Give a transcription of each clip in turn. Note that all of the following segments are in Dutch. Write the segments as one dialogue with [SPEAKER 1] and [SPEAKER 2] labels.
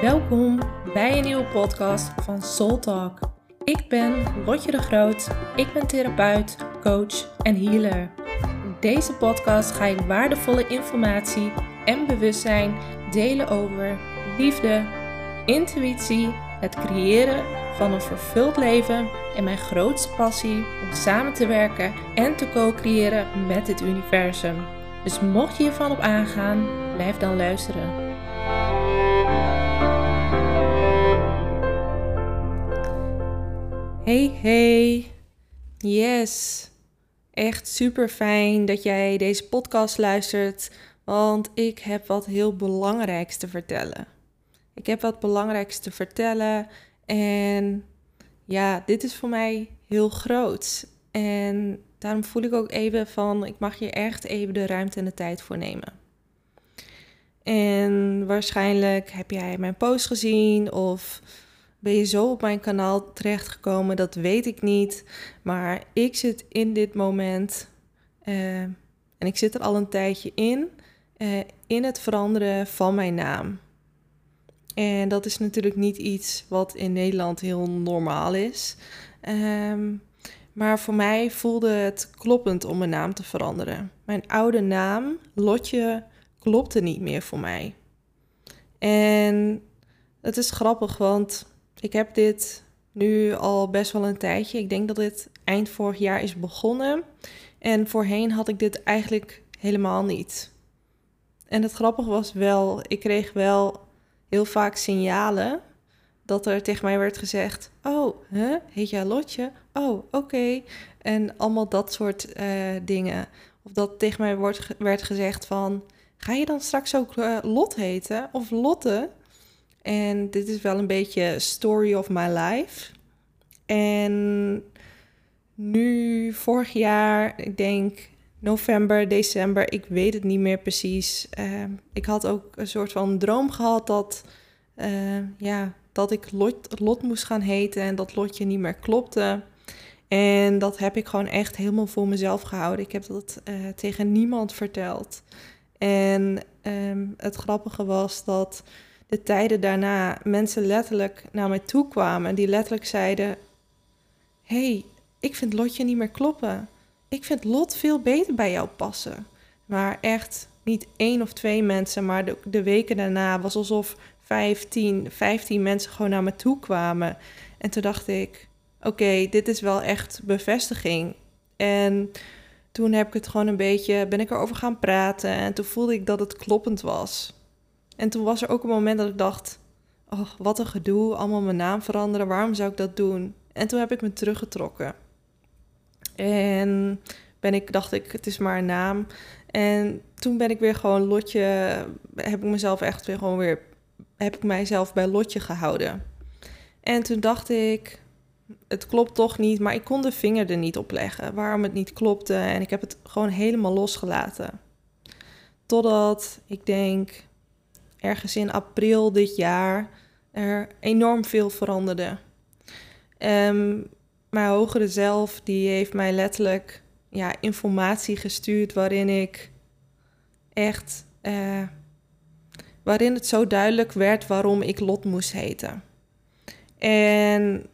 [SPEAKER 1] Welkom bij een nieuwe podcast van Soul Talk. Ik ben Lotje de Groot. Ik ben therapeut, coach en healer. In deze podcast ga ik waardevolle informatie en bewustzijn delen over liefde, intuïtie, het creëren van een vervuld leven en mijn grootste passie om samen te werken en te co-creëren met het universum. Dus mocht je hiervan op aangaan, blijf dan luisteren. Hey, hey. Yes. Echt super fijn dat jij deze podcast luistert, want ik heb wat heel belangrijks te vertellen. Ik heb wat belangrijks te vertellen en ja, dit is voor mij heel groot. En daarom voel ik ook even van, ik mag je echt even de ruimte en de tijd voor nemen. En waarschijnlijk heb jij mijn post gezien of ben je zo op mijn kanaal terechtgekomen? Dat weet ik niet. Maar ik zit in dit moment, uh, en ik zit er al een tijdje in, uh, in het veranderen van mijn naam. En dat is natuurlijk niet iets wat in Nederland heel normaal is. Um, maar voor mij voelde het kloppend om mijn naam te veranderen. Mijn oude naam, Lotje, klopte niet meer voor mij. En het is grappig, want ik heb dit nu al best wel een tijdje. Ik denk dat dit eind vorig jaar is begonnen. En voorheen had ik dit eigenlijk helemaal niet. En het grappige was wel, ik kreeg wel heel vaak signalen dat er tegen mij werd gezegd: Oh, heet jij Lotje? Oh, oké. En allemaal dat soort uh, dingen. Of dat tegen mij werd gezegd van... Ga je dan straks ook uh, Lot heten? Of Lotte? En dit is wel een beetje story of my life. En nu, vorig jaar, ik denk november, december, ik weet het niet meer precies. Uh, ik had ook een soort van droom gehad dat, uh, ja, dat ik Lot, Lot moest gaan heten en dat Lotje niet meer klopte. En dat heb ik gewoon echt helemaal voor mezelf gehouden. Ik heb dat uh, tegen niemand verteld. En um, het grappige was dat de tijden daarna mensen letterlijk naar mij toe kwamen. Die letterlijk zeiden: hey, ik vind Lotje niet meer kloppen. Ik vind Lot veel beter bij jou passen. Maar echt niet één of twee mensen, maar de, de weken daarna was alsof 15, 15 mensen gewoon naar me toe kwamen. En toen dacht ik: oké, dit is wel echt bevestiging. En toen heb ik het gewoon een beetje, ben ik erover gaan praten en toen voelde ik dat het kloppend was. En toen was er ook een moment dat ik dacht, oh, wat een gedoe, allemaal mijn naam veranderen, waarom zou ik dat doen? En toen heb ik me teruggetrokken. En ben ik, dacht ik, het is maar een naam. En toen ben ik weer gewoon Lotje, heb ik mezelf echt weer gewoon weer, heb ik mijzelf bij Lotje gehouden. En toen dacht ik, het klopt toch niet, maar ik kon de vinger er niet op leggen waarom het niet klopte. En ik heb het gewoon helemaal losgelaten. Totdat ik denk, ergens in april dit jaar er enorm veel veranderde. Um, mijn hogere zelf die heeft mij letterlijk ja, informatie gestuurd waarin ik echt uh, waarin het zo duidelijk werd waarom ik Lot moest heten. En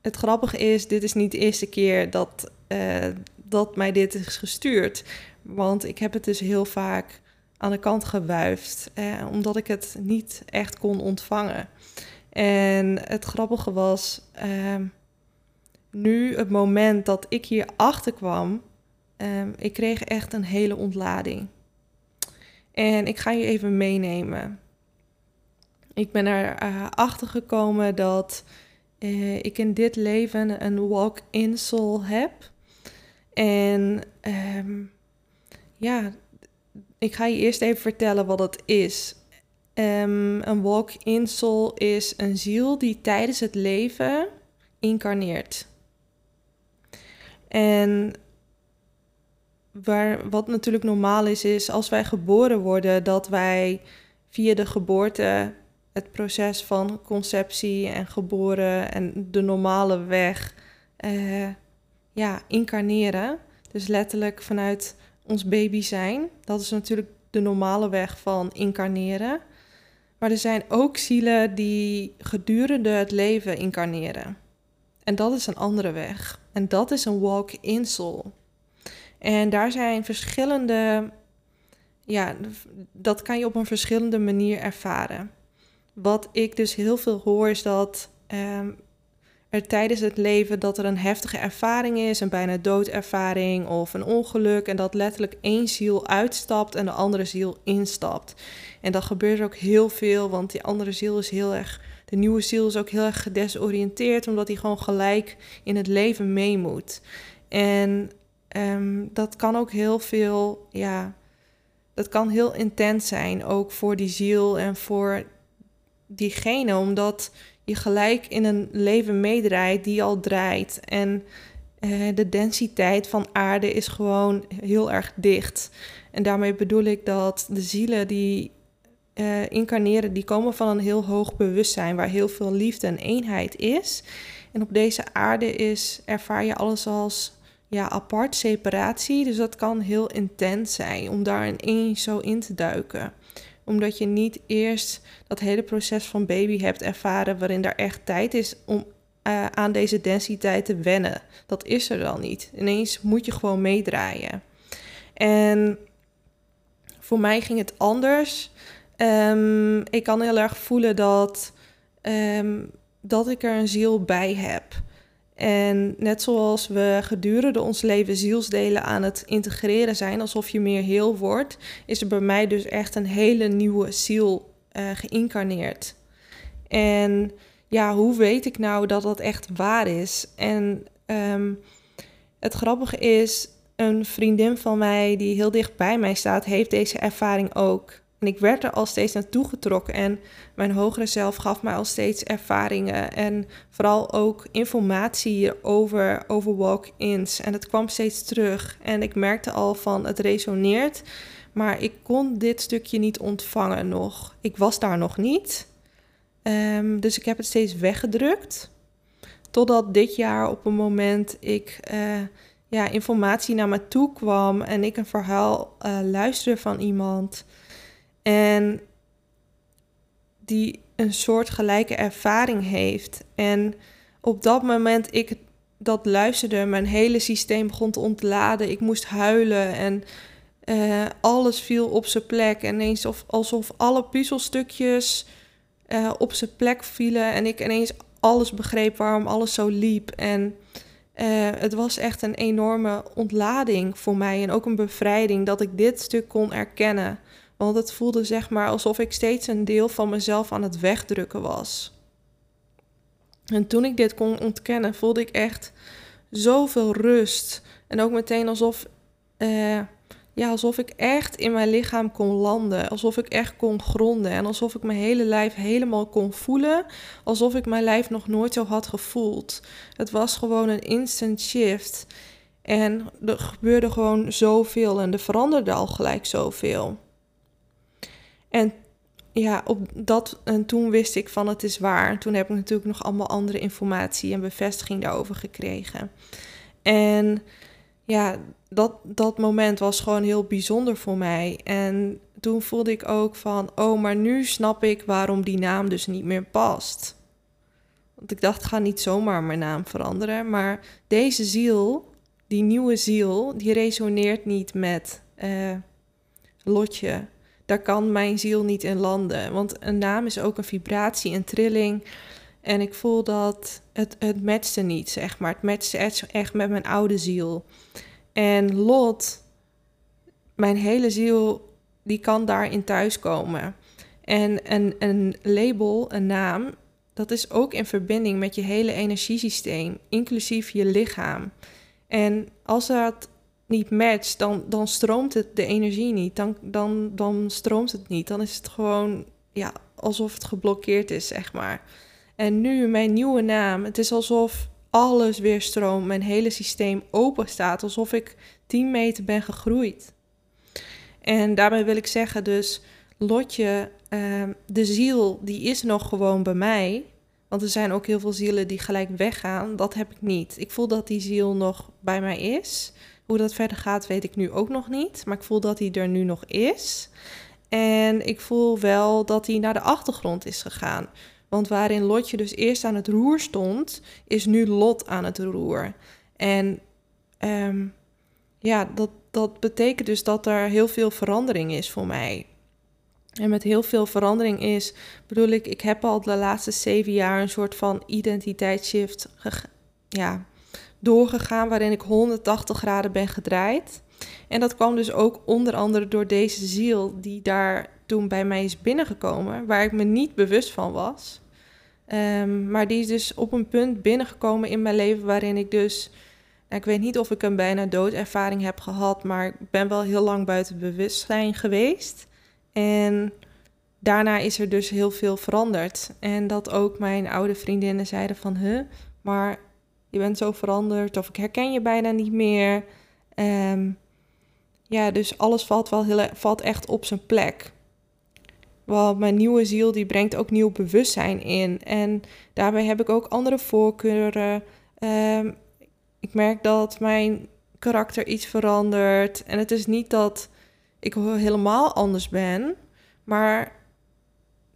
[SPEAKER 1] het grappige is, dit is niet de eerste keer dat, uh, dat mij dit is gestuurd. Want ik heb het dus heel vaak aan de kant gewuifd, eh, omdat ik het niet echt kon ontvangen. En het grappige was, uh, nu het moment dat ik hier achter kwam, uh, ik kreeg echt een hele ontlading. En ik ga je even meenemen. Ik ben erachter achter gekomen dat uh, ik in dit leven een walk-in soul heb. En um, ja, ik ga je eerst even vertellen wat het is. Um, een walk-in soul is een ziel die tijdens het leven incarneert. En waar, wat natuurlijk normaal is, is als wij geboren worden, dat wij via de geboorte het proces van conceptie en geboren en de normale weg uh, ja, incarneren. Dus letterlijk vanuit ons baby zijn. Dat is natuurlijk de normale weg van incarneren. Maar er zijn ook zielen die gedurende het leven incarneren. En dat is een andere weg. En dat is een walk in soul. En daar zijn verschillende, ja, dat kan je op een verschillende manier ervaren. Wat ik dus heel veel hoor is dat um, er tijdens het leven dat er een heftige ervaring is, een bijna doodervaring of een ongeluk, en dat letterlijk één ziel uitstapt en de andere ziel instapt. En dat gebeurt ook heel veel, want die andere ziel is heel erg, de nieuwe ziel is ook heel erg gedesoriënteerd, omdat hij gewoon gelijk in het leven mee moet. En um, dat kan ook heel veel, ja, dat kan heel intens zijn, ook voor die ziel en voor diegene, omdat je gelijk in een leven meedraait die al draait. En uh, de densiteit van aarde is gewoon heel erg dicht. En daarmee bedoel ik dat de zielen die uh, incarneren, die komen van een heel hoog bewustzijn waar heel veel liefde en eenheid is. En op deze aarde is, ervaar je alles als ja, apart, separatie. Dus dat kan heel intens zijn om daar ineens zo in te duiken omdat je niet eerst dat hele proces van baby hebt ervaren, waarin er echt tijd is om uh, aan deze densiteit te wennen. Dat is er dan niet. Ineens moet je gewoon meedraaien. En voor mij ging het anders. Um, ik kan heel erg voelen dat, um, dat ik er een ziel bij heb. En net zoals we gedurende ons leven zielsdelen aan het integreren zijn, alsof je meer heel wordt, is er bij mij dus echt een hele nieuwe ziel uh, geïncarneerd. En ja, hoe weet ik nou dat dat echt waar is? En um, het grappige is, een vriendin van mij die heel dicht bij mij staat, heeft deze ervaring ook. En ik werd er al steeds naartoe getrokken en mijn hogere zelf gaf mij al steeds ervaringen en vooral ook informatie over, over walk-ins. En het kwam steeds terug en ik merkte al van het resoneert, maar ik kon dit stukje niet ontvangen nog. Ik was daar nog niet, um, dus ik heb het steeds weggedrukt. Totdat dit jaar op een moment ik... Uh, ja, informatie naar me toe kwam en ik een verhaal uh, luisterde van iemand en die een soort gelijke ervaring heeft. En op dat moment ik dat luisterde, mijn hele systeem begon te ontladen. Ik moest huilen en uh, alles viel op zijn plek. En ineens of, alsof alle puzzelstukjes uh, op zijn plek vielen. En ik ineens alles begreep waarom alles zo liep. En uh, het was echt een enorme ontlading voor mij. En ook een bevrijding dat ik dit stuk kon erkennen. Want het voelde zeg maar alsof ik steeds een deel van mezelf aan het wegdrukken was. En toen ik dit kon ontkennen, voelde ik echt zoveel rust. En ook meteen alsof, uh, ja, alsof ik echt in mijn lichaam kon landen. Alsof ik echt kon gronden. En alsof ik mijn hele lijf helemaal kon voelen. Alsof ik mijn lijf nog nooit zo had gevoeld. Het was gewoon een instant shift. En er gebeurde gewoon zoveel en er veranderde al gelijk zoveel. En ja, op dat, en toen wist ik van het is waar. Toen heb ik natuurlijk nog allemaal andere informatie en bevestiging daarover gekregen. En ja, dat, dat moment was gewoon heel bijzonder voor mij. En toen voelde ik ook van, oh, maar nu snap ik waarom die naam dus niet meer past. Want ik dacht, ga niet zomaar mijn naam veranderen. Maar deze ziel, die nieuwe ziel, die resoneert niet met uh, Lotje daar kan mijn ziel niet in landen. Want een naam is ook een vibratie, een trilling. En ik voel dat het, het matchte niet, zeg maar. Het matchte echt met mijn oude ziel. En Lot, mijn hele ziel, die kan daarin thuiskomen. En een, een label, een naam, dat is ook in verbinding met je hele energiesysteem, inclusief je lichaam. En als dat niet matcht, dan, dan stroomt het de energie niet. Dan, dan, dan stroomt het niet. Dan is het gewoon ja, alsof het geblokkeerd is, zeg maar. En nu mijn nieuwe naam, het is alsof alles weer stroomt. Mijn hele systeem open staat, alsof ik 10 meter ben gegroeid. En daarmee wil ik zeggen, dus Lotje, uh, de ziel, die is nog gewoon bij mij. Want er zijn ook heel veel zielen die gelijk weggaan. Dat heb ik niet. Ik voel dat die ziel nog bij mij is. Hoe dat verder gaat, weet ik nu ook nog niet. Maar ik voel dat hij er nu nog is. En ik voel wel dat hij naar de achtergrond is gegaan. Want waarin Lotje dus eerst aan het roer stond, is nu Lot aan het roer. En ehm, ja, dat, dat betekent dus dat er heel veel verandering is voor mij. En met heel veel verandering is, bedoel ik, ik heb al de laatste zeven jaar een soort van identiteitsshift ja, doorgegaan, waarin ik 180 graden ben gedraaid. En dat kwam dus ook onder andere door deze ziel die daar toen bij mij is binnengekomen, waar ik me niet bewust van was. Ehm, maar die is dus op een punt binnengekomen in mijn leven waarin ik dus, nou, ik weet niet of ik een bijna doodervaring heb gehad, maar ik ben wel heel lang buiten bewustzijn geweest. En daarna is er dus heel veel veranderd. En dat ook mijn oude vriendinnen zeiden van, huh, maar je bent zo veranderd of ik herken je bijna niet meer. Um, ja, dus alles valt wel heel, valt echt op zijn plek. Want mijn nieuwe ziel die brengt ook nieuw bewustzijn in. En daarbij heb ik ook andere voorkeuren. Um, ik merk dat mijn karakter iets verandert. En het is niet dat ik helemaal anders ben. Maar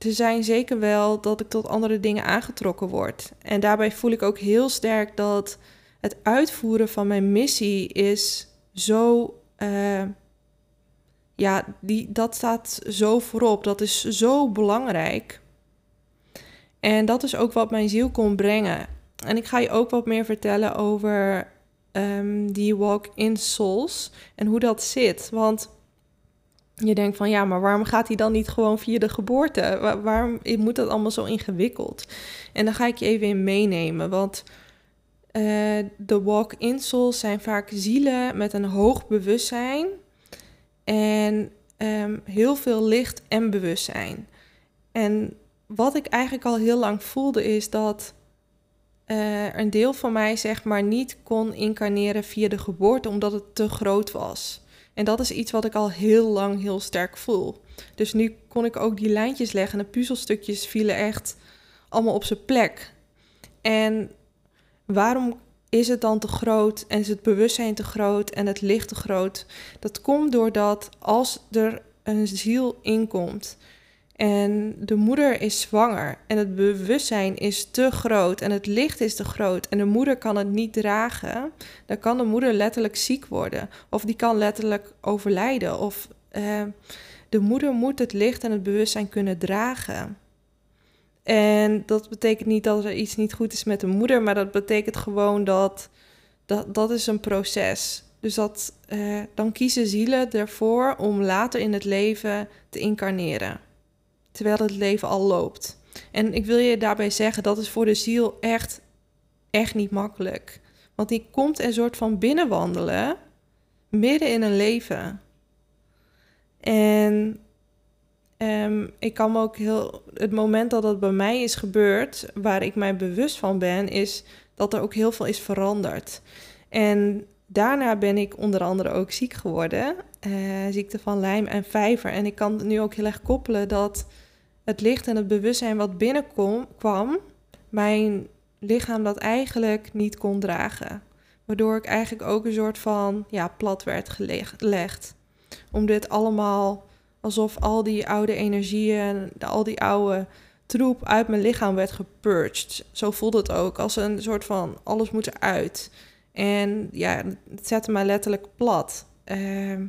[SPEAKER 1] er zijn zeker wel dat ik tot andere dingen aangetrokken word. En daarbij voel ik ook heel sterk dat het uitvoeren van mijn missie is zo uh, ja, die, dat staat zo voorop. Dat is zo belangrijk. En dat is ook wat mijn ziel kon brengen. En ik ga je ook wat meer vertellen over um, die walk in souls en hoe dat zit. Want je denkt van ja, maar waarom gaat hij dan niet gewoon via de geboorte? waarom moet dat allemaal zo ingewikkeld? En dan ga ik je even in meenemen. Want uh, de walk-in souls zijn vaak zielen met een hoog bewustzijn en um, heel veel licht en bewustzijn. En wat ik eigenlijk al heel lang voelde is dat uh, een deel van mij zeg maar niet kon incarneren via de geboorte omdat het te groot was. En dat is iets wat ik al heel lang heel sterk voel. Dus nu kon ik ook die lijntjes leggen en de puzzelstukjes vielen echt allemaal op zijn plek. En waarom is het dan te groot en is het bewustzijn te groot en het licht te groot? Dat komt doordat als er een ziel inkomt en de moeder is zwanger en het bewustzijn is te groot en het licht is te groot en de moeder kan het niet dragen, dan kan de moeder letterlijk ziek worden of die kan letterlijk overlijden of uh, de moeder moet het licht en het bewustzijn kunnen dragen. En dat betekent niet dat er iets niet goed is met de moeder, maar dat betekent gewoon dat dat, dat is een proces. Dus dat, eh, dan kiezen zielen ervoor om later in het leven te incarneren, terwijl het leven al loopt. En ik wil je daarbij zeggen, dat is voor de ziel echt, echt niet makkelijk. Want die komt een soort van binnenwandelen midden in een leven. En Um, ik kan me ook heel. Het moment dat dat bij mij is gebeurd, waar ik mij bewust van ben, is dat er ook heel veel is veranderd. En daarna ben ik onder andere ook ziek geworden. Uh, ziekte van lijm en vijver. En ik kan nu ook heel erg koppelen dat het licht en het bewustzijn wat binnenkwam, mijn lichaam dat eigenlijk niet kon dragen. Waardoor ik eigenlijk ook een soort van ja, plat werd gelegd. Om dit allemaal alsof al die oude energieën, al die oude troep uit mijn lichaam werd gepurged. Zo voelde het ook, als een soort van alles moet eruit. En ja, het zette mij letterlijk plat. Ehm,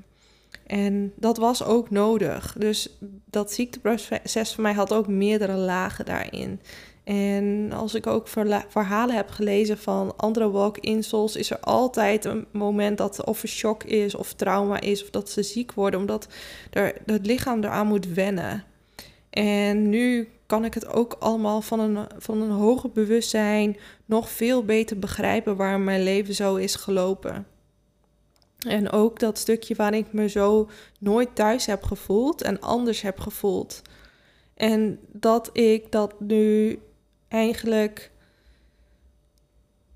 [SPEAKER 1] en dat was ook nodig. Dus dat ziekteproces voor mij had ook meerdere lagen daarin. En als ik ook verhalen heb gelezen van andere walk-in souls, is er altijd een moment dat of een shock is of trauma is of dat ze ziek worden, omdat het lichaam eraan moet wennen. En nu kan ik het ook allemaal van een, van een hoger bewustzijn nog veel beter begrijpen waar mijn leven zo is gelopen. En ook dat stukje waar ik me zo nooit thuis heb gevoeld en anders heb gevoeld. En dat ik dat nu eigenlijk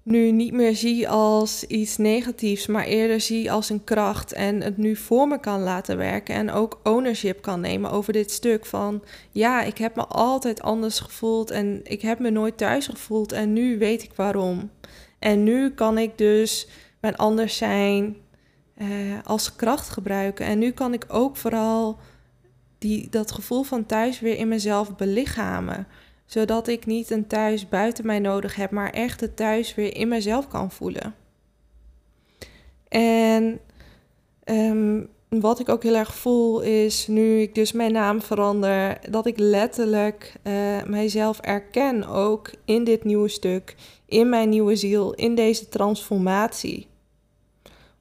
[SPEAKER 1] nu niet meer zie als iets negatiefs, maar eerder zie als een kracht en het nu voor me kan laten werken en ook ownership kan nemen over dit stuk van ja, ik heb me altijd anders gevoeld en ik heb me nooit thuis gevoeld en nu weet ik waarom. En nu kan ik dus mijn anders zijn eh, als kracht gebruiken en nu kan ik ook vooral die, dat gevoel van thuis weer in mezelf belichamen. Zodat ik niet een thuis buiten mij nodig heb, maar echt het thuis weer in mezelf kan voelen. En ehm, wat ik ook heel erg voel is, nu ik dus mijn naam verander, dat ik letterlijk uh, mijzelf erken ook in dit nieuwe stuk, in mijn nieuwe ziel, in deze transformatie.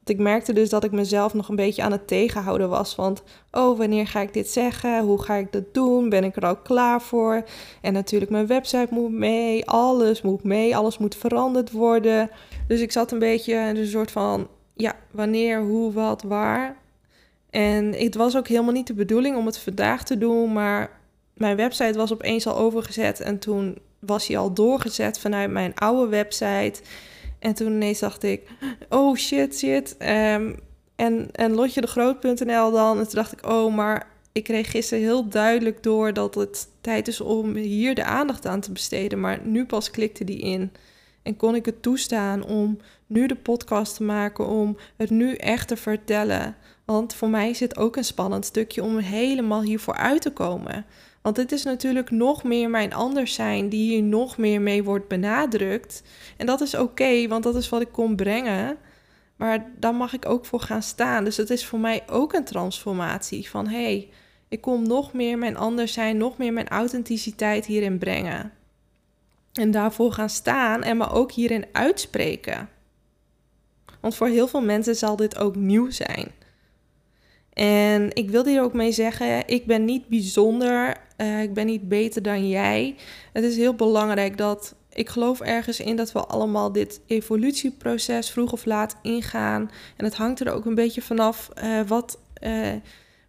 [SPEAKER 1] Ik merkte dus dat ik mezelf nog een beetje aan het tegenhouden was. Want, oh, wanneer ga ik dit zeggen? Hoe ga ik dat doen? Ben ik er al klaar voor? En natuurlijk, mijn website moet mee. Alles moet mee. Alles moet veranderd worden. Dus ik zat een beetje in een soort van, ja, wanneer, hoe, wat, waar. En het was ook helemaal niet de bedoeling om het vandaag te doen, maar mijn website was opeens al overgezet en toen was hij al doorgezet vanuit mijn oude website. En toen ineens dacht ik, oh shit, shit. Um, en, en lotjedegroot.nl dan. En toen dacht ik, oh, maar ik kreeg gisteren heel duidelijk door dat het tijd is om hier de aandacht aan te besteden. Maar nu pas klikte die in. En kon ik het toestaan om nu de podcast te maken, om het nu echt te vertellen. Want voor mij het ook een spannend stukje om helemaal hiervoor uit te komen. Want dit is natuurlijk nog meer mijn anders zijn die hier nog meer mee wordt benadrukt. En dat is oké, want dat is wat ik kon brengen. Maar daar mag ik ook voor gaan staan. Dus het is voor mij ook een transformatie van hé, hey, ik kom nog meer mijn anders zijn, nog meer mijn authenticiteit hierin brengen. En daarvoor gaan staan en me ook hierin uitspreken. Want voor heel veel mensen zal dit ook nieuw zijn. En ik wil hier ook mee zeggen, ik ben niet bijzonder, uh, ik ben niet beter dan jij. Het is heel belangrijk dat ik geloof ergens in dat we allemaal dit evolutieproces vroeg of laat ingaan. En het hangt er ook een beetje vanaf uh, wat,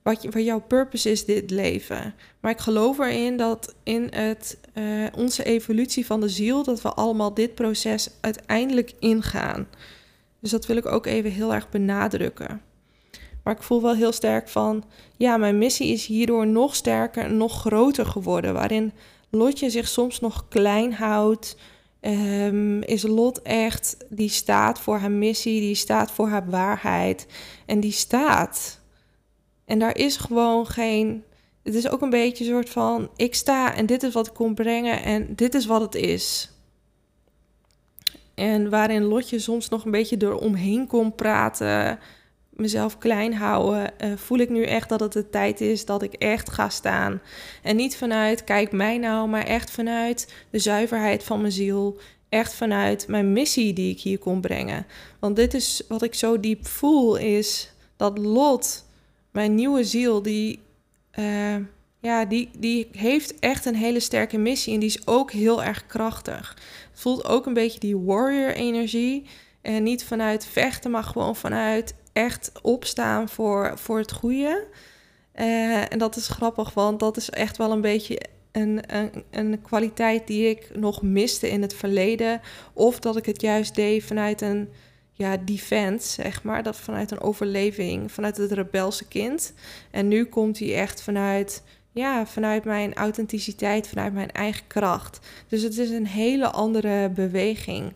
[SPEAKER 1] wat, wat jouw purpose is dit leven. Maar ik geloof erin dat in het, onze evolutie van de ziel, dat we allemaal dit proces uiteindelijk ingaan. Dus dat wil ik ook even heel erg benadrukken. Maar ik voel wel heel sterk van, ja, mijn missie is hierdoor nog sterker en nog groter geworden. Waarin Lotje zich soms nog klein houdt. Um, is Lot echt, die staat voor haar missie, die staat voor haar waarheid. En die staat. En daar is gewoon geen. Het is ook een beetje een soort van: ik sta en dit is wat ik kom brengen en dit is wat het is. En waarin Lotje soms nog een beetje door omheen kon praten mezelf klein houden, uh, voel ik nu echt dat het de tijd is dat ik echt ga staan. En niet vanuit, kijk mij nou, maar echt vanuit de zuiverheid van mijn ziel. Echt vanuit mijn missie die ik hier kon brengen. Want dit is wat ik zo diep voel, is dat Lot, mijn nieuwe ziel, die, uh, ja, die, die heeft echt een hele sterke missie. En die is ook heel erg krachtig. Het voelt ook een beetje die warrior energie. En niet vanuit vechten, maar gewoon vanuit echt opstaan voor, voor het goede. Uh, en dat is grappig, want dat is echt wel een beetje een, een, een kwaliteit die ik nog miste in het verleden. Of dat ik het juist deed vanuit een ja, defense, zeg maar. Dat vanuit een overleving, vanuit het rebelse kind. En nu komt hij echt vanuit, ja, vanuit mijn authenticiteit, vanuit mijn eigen kracht. Dus het is een hele andere beweging.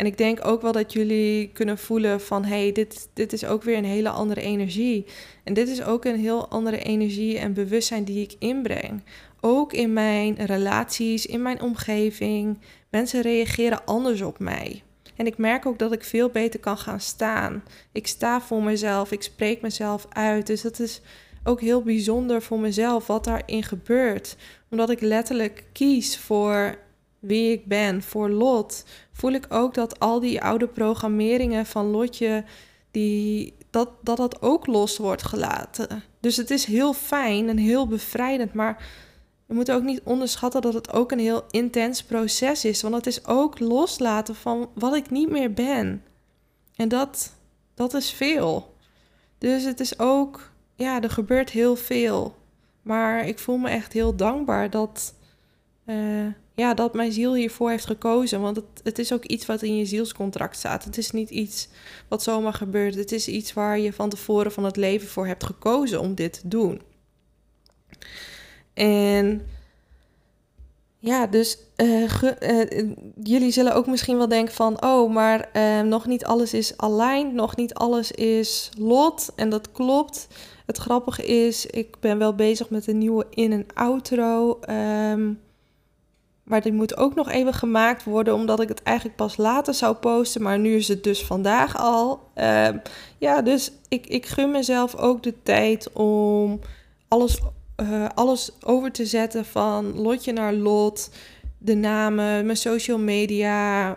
[SPEAKER 1] En ik denk ook wel dat jullie kunnen voelen van hey, dit, dit is ook weer een hele andere energie. En dit is ook een heel andere energie en bewustzijn die ik inbreng. Ook in mijn relaties, in mijn omgeving. Mensen reageren anders op mij. En ik merk ook dat ik veel beter kan gaan staan. Ik sta voor mezelf, ik spreek mezelf uit. Dus dat is ook heel bijzonder voor mezelf wat daarin gebeurt. Omdat ik letterlijk kies voor wie ik ben, voor Lot, voel ik ook dat al die oude programmeringen van Lotje, die, dat, dat dat ook los wordt gelaten. Dus het is heel fijn en heel bevrijdend, maar we moeten ook niet onderschatten dat het ook een heel intens proces is. Want het is ook loslaten van wat ik niet meer ben. En dat, dat is veel. Dus het is ook, ja, er gebeurt heel veel. Maar ik voel me echt heel dankbaar dat, uh, ja, dat mijn ziel hiervoor heeft gekozen. Want het, het is ook iets wat in je zielscontract staat. Het is niet iets wat zomaar gebeurt. Het is iets waar je van tevoren van het leven voor hebt gekozen om dit te doen. En ja, dus uh, jullie zullen ook misschien wel denken van, oh, maar nog niet alles is aligned, nog niet alles is lot. En dat klopt. het grappige is, ik ben wel bezig met een nieuwe in- en outro. Ehm, maar die moet ook nog even gemaakt worden, omdat ik het eigenlijk pas later zou posten. Maar nu is het dus vandaag al. Ehm, ja, dus ik, ik gun mezelf ook de tijd om alles, uh, alles over te zetten van lotje naar lot. De namen, mijn social media,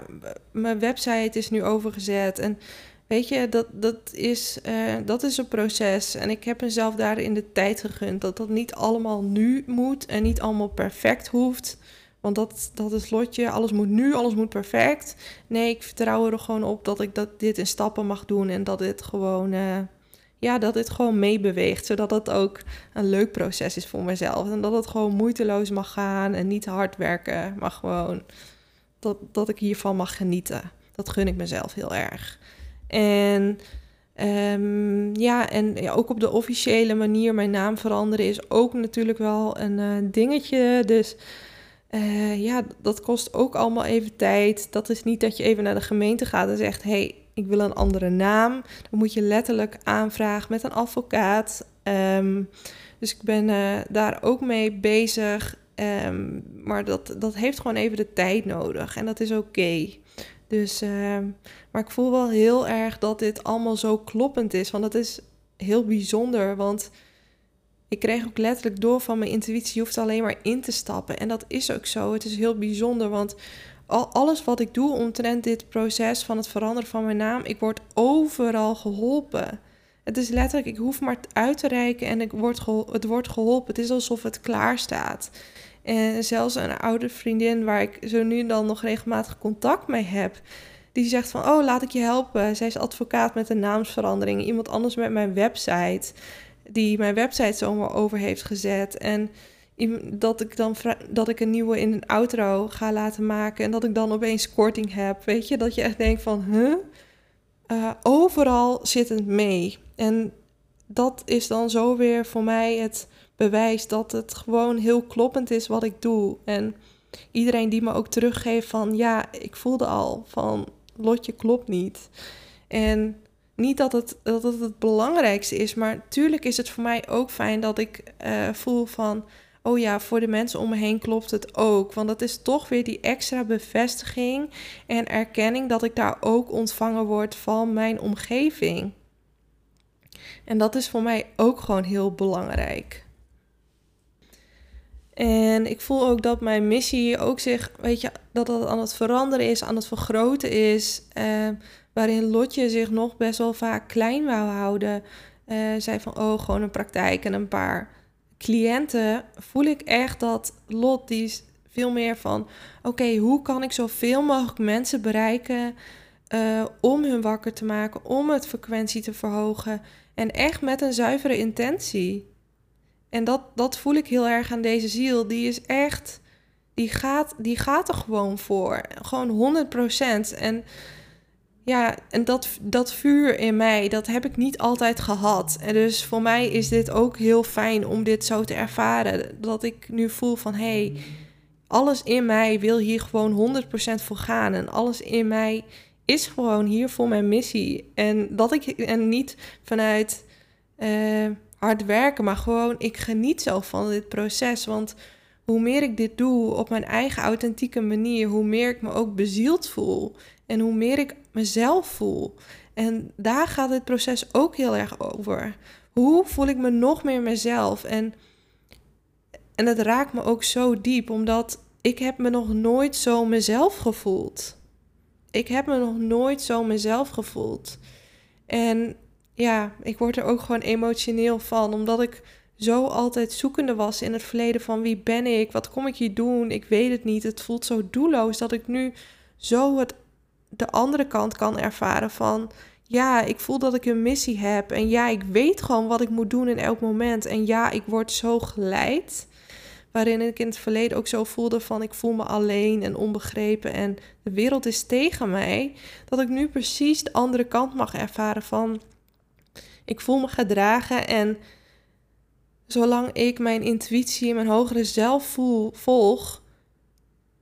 [SPEAKER 1] mijn website is nu overgezet. En weet je, dat, dat, is, uh, dat is een proces. En ik heb mezelf daarin de tijd gegund dat dat niet allemaal nu moet en niet allemaal perfect hoeft. Want dat, dat is lotje, alles moet nu, alles moet perfect. Nee, ik vertrouw er gewoon op dat ik dat, dit in stappen mag doen en dat dit gewoon, uh, ja, dat dit gewoon meebeweegt. Zodat het ook een leuk proces is voor mezelf. En dat het gewoon moeiteloos mag gaan en niet hard werken, maar gewoon dat, dat ik hiervan mag genieten. Dat gun ik mezelf heel erg. En um, ja, en ja, ook op de officiële manier mijn naam veranderen is ook natuurlijk wel een uh, dingetje. Dus uh, ja, dat kost ook allemaal even tijd. Dat is niet dat je even naar de gemeente gaat en zegt: hey, ik wil een andere naam. Dan moet je letterlijk aanvragen met een advocaat. Um, dus ik ben uh, daar ook mee bezig. Um, maar dat, dat heeft gewoon even de tijd nodig. En dat is oké. Dus, uh, maar ik voel wel heel erg dat dit allemaal zo kloppend is. Want dat is heel bijzonder. Want ik kreeg ook letterlijk door van mijn intuïtie, je hoeft alleen maar in te stappen. En dat is ook zo. Het is heel bijzonder, want al, alles wat ik doe omtrent dit proces van het veranderen van mijn naam, ik word overal geholpen. Het is letterlijk, ik hoef maar uit te reiken en ik word het wordt geholpen. Het is alsof het klaar staat. En zelfs een oude vriendin waar ik zo nu en dan nog regelmatig contact mee heb, die zegt van, oh, laat ik je helpen. Zij is advocaat met een naamsverandering. Iemand anders met mijn website die mijn website zomaar over heeft gezet. En dat ik dan dat ik een nieuwe in een outro ga laten maken en dat ik dan opeens korting heb. Weet je, dat je echt denkt van, huh? Uh, overal zit het mee. En dat is dan zo weer voor mij het bewijs dat het gewoon heel kloppend is wat ik doe. En iedereen die me ook teruggeeft van, ja, ik voelde al van, Lotje klopt niet. En niet dat het, dat het het belangrijkste is, maar tuurlijk is het voor mij ook fijn dat ik uh, voel van, oh ja, voor de mensen om me heen klopt het ook. Want dat is toch weer die extra bevestiging en erkenning dat ik daar ook ontvangen word van mijn omgeving. En dat is voor mij ook gewoon heel belangrijk. En ik voel ook dat mijn missie ook zich, weet je, dat het aan het veranderen is, aan het vergroten is. Uh, waarin Lotje zich nog best wel vaak klein wou houden. Uh, zei van, oh, gewoon een praktijk en een paar cliënten. Voel ik echt dat Lot, die is veel meer van... oké, hoe kan ik zoveel mogelijk mensen bereiken... Uh, om hun wakker te maken, om het frequentie te verhogen... en echt met een zuivere intentie. En dat, dat voel ik heel erg aan deze ziel. Die is echt... Die gaat, die gaat er gewoon voor. Gewoon 100% En ja, en dat, dat vuur in mij, dat heb ik niet altijd gehad. En dus voor mij is dit ook heel fijn om dit zo te ervaren. Dat ik nu voel van hé, hey, alles in mij wil hier gewoon 100% voor gaan. En alles in mij is gewoon hier voor mijn missie. En dat ik en niet vanuit uh, hard werken, maar gewoon ik geniet zelf van dit proces. Want hoe meer ik dit doe op mijn eigen authentieke manier, hoe meer ik me ook bezield voel. En hoe meer ik mezelf voel. En daar gaat het proces ook heel erg over. Hoe voel ik me nog meer mezelf? En, en het raakt me ook zo diep, omdat ik heb me nog nooit zo mezelf gevoeld. Ik heb me nog nooit zo mezelf gevoeld. En ja, ik word er ook gewoon emotioneel van, omdat ik zo altijd zoekende was in het verleden van wie ben ik, wat kom ik hier doen, ik weet het niet. Het voelt zo doelloos dat ik nu zo het de andere kant kan ervaren van ja, ik voel dat ik een missie heb en ja, ik weet gewoon wat ik moet doen in elk moment en ja, ik word zo geleid. Waarin ik in het verleden ook zo voelde van ik voel me alleen en onbegrepen en de wereld is tegen mij. Dat ik nu precies de andere kant mag ervaren van ik voel me gedragen en zolang ik mijn intuïtie en mijn hogere zelf voel, volg,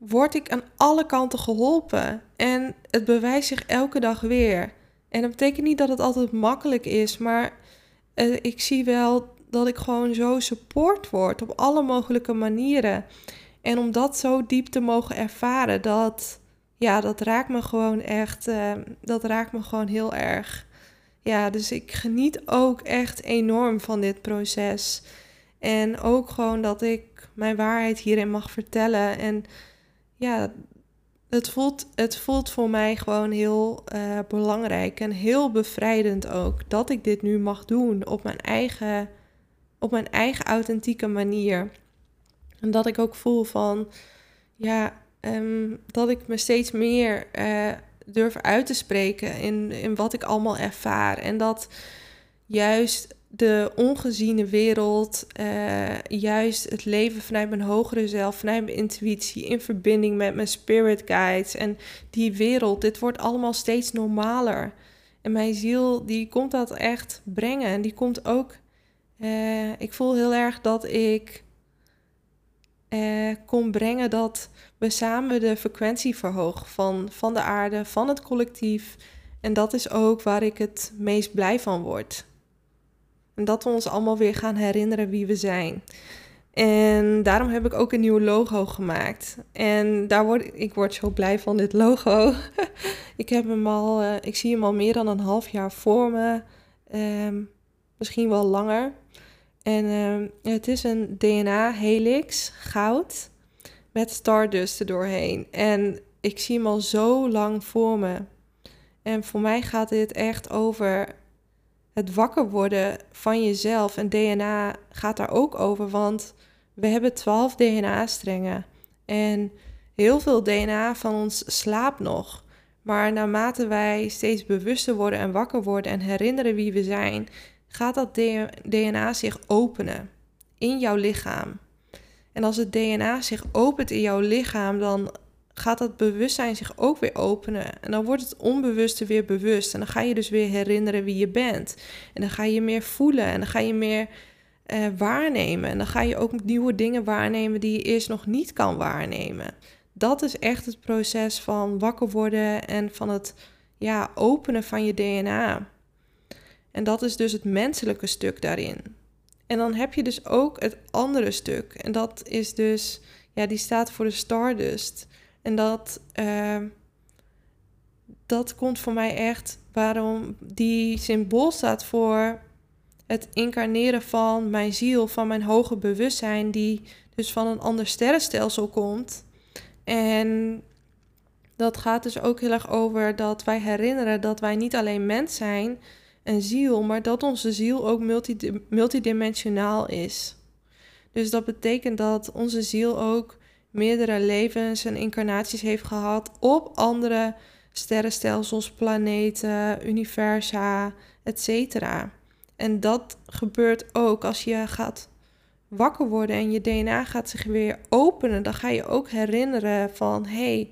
[SPEAKER 1] word ik aan alle kanten geholpen. En het bewijst zich elke dag weer. En dat betekent niet dat het altijd makkelijk is, maar eh, ik zie wel dat ik gewoon zo support word op alle mogelijke manieren. En om dat zo diep te mogen ervaren, dat, ja, dat raakt me gewoon echt, uh, dat raakt me gewoon heel erg. Ja, dus ik geniet ook echt enorm van dit proces. En ook gewoon dat ik mijn waarheid hierin mag vertellen. En ja, het voelt, het voelt voor mij gewoon heel uh, belangrijk en heel bevrijdend ook. Dat ik dit nu mag doen op mijn eigen, op mijn eigen authentieke manier. En dat ik ook voel van, ja, um, dat ik me steeds meer uh, durf uit te spreken in, in wat ik allemaal ervaar. En dat juist de ongeziene wereld, uh, juist het leven vanuit mijn hogere zelf, vanuit mijn intuïtie, in verbinding met mijn spirit guides en die wereld, dit wordt allemaal steeds normaler. En mijn ziel, die komt dat echt brengen. En die komt ook, uh, ik voel heel erg dat ik uh, kon brengen dat we samen de frequentie verhogen van, van de aarde, van het collectief. En dat is ook waar ik het meest blij van word. En dat we ons allemaal weer gaan herinneren wie we zijn. En daarom heb ik ook een nieuw logo gemaakt. En daar word ik word zo blij van dit logo. ik heb hem al, uh, ik zie hem al meer dan een half jaar voor me. Um, misschien wel langer. En um, het is een DNA-helix, goud, met stardust erdoorheen. En ik zie hem al zo lang voor me. En voor mij gaat dit echt over het wakker worden van jezelf. En DNA gaat daar ook over, want we hebben 12 DNA-strengen. En heel veel DNA van ons slaapt nog. Maar naarmate wij steeds bewuster worden en wakker worden en herinneren wie we zijn, gaat dat DNA zich openen in jouw lichaam. En als het DNA zich opent in jouw lichaam, dan gaat dat bewustzijn zich ook weer openen. En dan wordt het onbewuste weer bewust. En dan ga je dus weer herinneren wie je bent. En dan ga je meer voelen en dan ga je meer uh, waarnemen. En dan ga je ook nieuwe dingen waarnemen die je eerst nog niet kan waarnemen. Dat is echt het proces van wakker worden en van het ja, openen van je DNA. En dat is dus het menselijke stuk daarin. En dan heb je dus ook het andere stuk. En dat is dus, ja, die staat voor de Stardust. En dat, uh, dat komt voor mij echt waarom die symbool staat voor het incarneren van mijn ziel, van mijn hoge bewustzijn, die dus van een ander sterrenstelsel komt. En dat gaat dus ook heel erg over dat wij herinneren dat wij niet alleen mens zijn, een ziel, maar dat onze ziel ook multidimensionaal is. Dus dat betekent dat onze ziel ook meerdere levens en incarnaties heeft gehad op andere sterrenstelsels, planeten, universa, etc. En dat gebeurt ook als je gaat wakker worden en je DNA gaat zich weer openen. Dan ga je ook herinneren van hé, hey,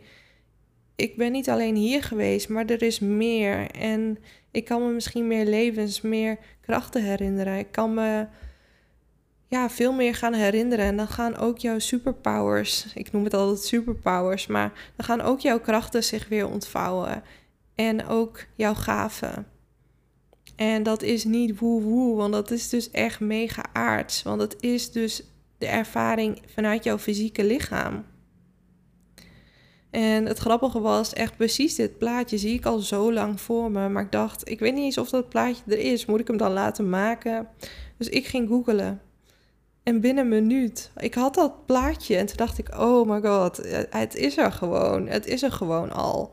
[SPEAKER 1] ik ben niet alleen hier geweest, maar er is meer. En ik kan me misschien meer levens, meer krachten herinneren. Ik kan me ja, veel meer gaan herinneren. En dan gaan ook jouw superpowers, ik noem het altijd superpowers, maar dan gaan ook jouw krachten zich weer ontvouwen. En ook jouw gaven. En dat is niet woe-woe, want dat is dus echt mega aards. Want het is dus de ervaring vanuit jouw fysieke lichaam. En het grappige was echt precies dit plaatje zie ik al zo lang voor me. Maar ik dacht, ik weet niet eens of dat plaatje er is. Moet ik hem dan laten maken? Dus ik ging googelen. En binnen een minuut, ik had dat plaatje en toen dacht ik, oh my god, het is er gewoon. Het is er gewoon al.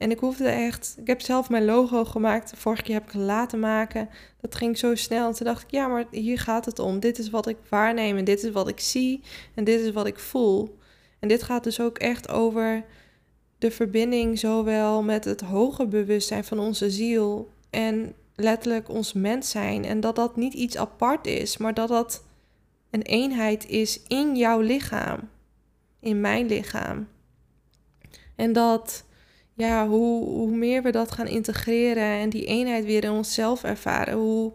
[SPEAKER 1] En ik hoefde echt, ik heb zelf mijn logo gemaakt. vorige keer heb ik het laten maken. Dat ging zo snel. En toen dacht ik, ja, maar hier gaat het om. Dit is wat ik waarneem en dit is wat ik zie en dit is wat ik voel. En dit gaat dus ook echt over de verbinding zowel met het hoger bewustzijn van onze ziel en letterlijk ons mens zijn. En dat dat niet iets apart is, maar dat dat een eenheid is in jouw lichaam, in mijn lichaam. En dat, ja, hoe, hoe meer we dat gaan integreren en die eenheid weer in onszelf ervaren, hoe,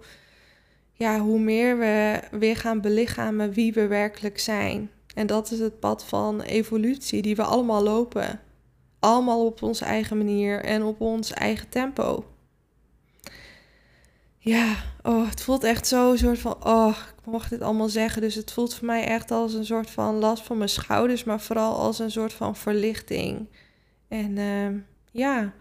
[SPEAKER 1] ja, hoe meer we weer gaan belichamen wie we werkelijk zijn. En dat is het pad van evolutie die we allemaal lopen. Allemaal op onze eigen manier en op ons eigen tempo. Ja, oh, het voelt echt zo een soort van, oh, ik mocht dit allemaal zeggen. Dus het voelt voor mij echt als een soort van last van mijn schouders, maar vooral als een soort van verlichting. En uh, ja,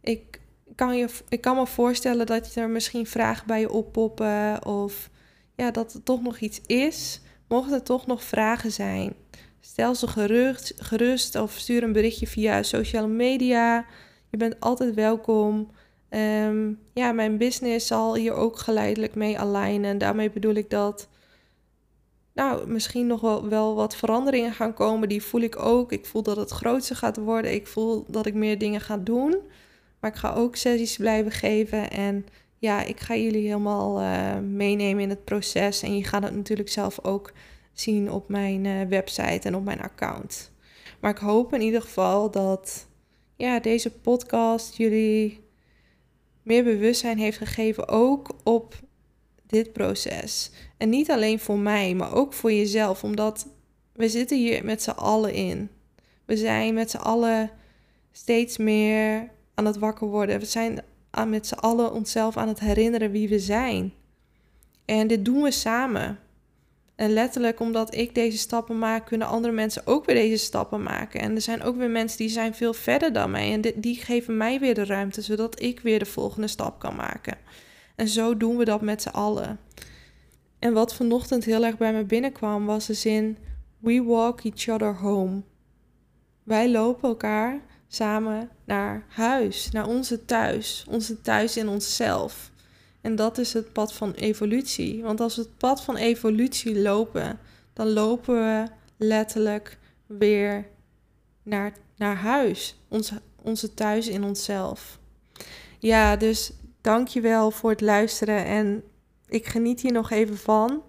[SPEAKER 1] ik kan, je, ik kan me voorstellen dat er misschien vragen bij je oppoppen of ja, dat er toch nog iets is. Mochten er toch nog vragen zijn, stel ze gerust, gerust of stuur een berichtje via sociale media. Je bent altijd welkom. Ehm, ja, mijn business zal hier ook geleidelijk mee alignen. Daarmee bedoel ik dat. Nou, misschien nog wel, wel wat veranderingen gaan komen. Die voel ik ook. Ik voel dat het groter gaat worden. Ik voel dat ik meer dingen ga doen. Maar ik ga ook sessies blijven geven. En ja, ik ga jullie helemaal uh, meenemen in het proces. En je gaat het natuurlijk zelf ook zien op mijn uh, website en op mijn account. Maar ik hoop in ieder geval dat ja, deze podcast jullie meer bewustzijn heeft gegeven, ook op dit proces. En niet alleen voor mij, maar ook voor jezelf, omdat we zitten hier met z'n allen in. We zijn met z'n allen steeds meer aan het wakker worden. We zijn met z'n allen onszelf aan het herinneren wie we zijn. En dit doen we samen. En letterlijk omdat ik deze stappen maak, kunnen andere mensen ook weer deze stappen maken. En er zijn ook weer mensen die zijn veel verder dan mij. En die geven mij weer de ruimte, zodat ik weer de volgende stap kan maken. En zo doen we dat met z'n allen. En wat vanochtend heel erg bij me binnenkwam, was de zin: We walk each other home. Wij lopen elkaar samen naar huis, naar onze thuis, onze thuis in onszelf. En dat is het pad van evolutie. Want als we het pad van evolutie lopen, dan lopen we letterlijk weer naar, naar huis. Onze, onze thuis in onszelf. Ja, dus dankjewel voor het luisteren. En ik geniet hier nog even van.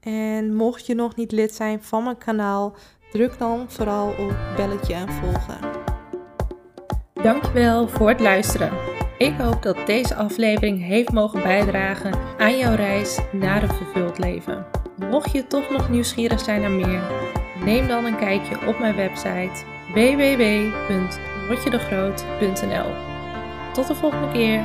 [SPEAKER 1] En mocht je nog niet lid zijn van mijn kanaal, druk dan vooral op belletje en volgen.
[SPEAKER 2] Dankjewel voor het luisteren. Ik hoop dat deze aflevering heeft mogen bijdragen aan jouw reis naar een vervuld leven. Mocht je toch nog nieuwsgierig zijn naar meer, neem dan een kijkje op mijn website www.rotjedegroot.nl. Tot de volgende keer.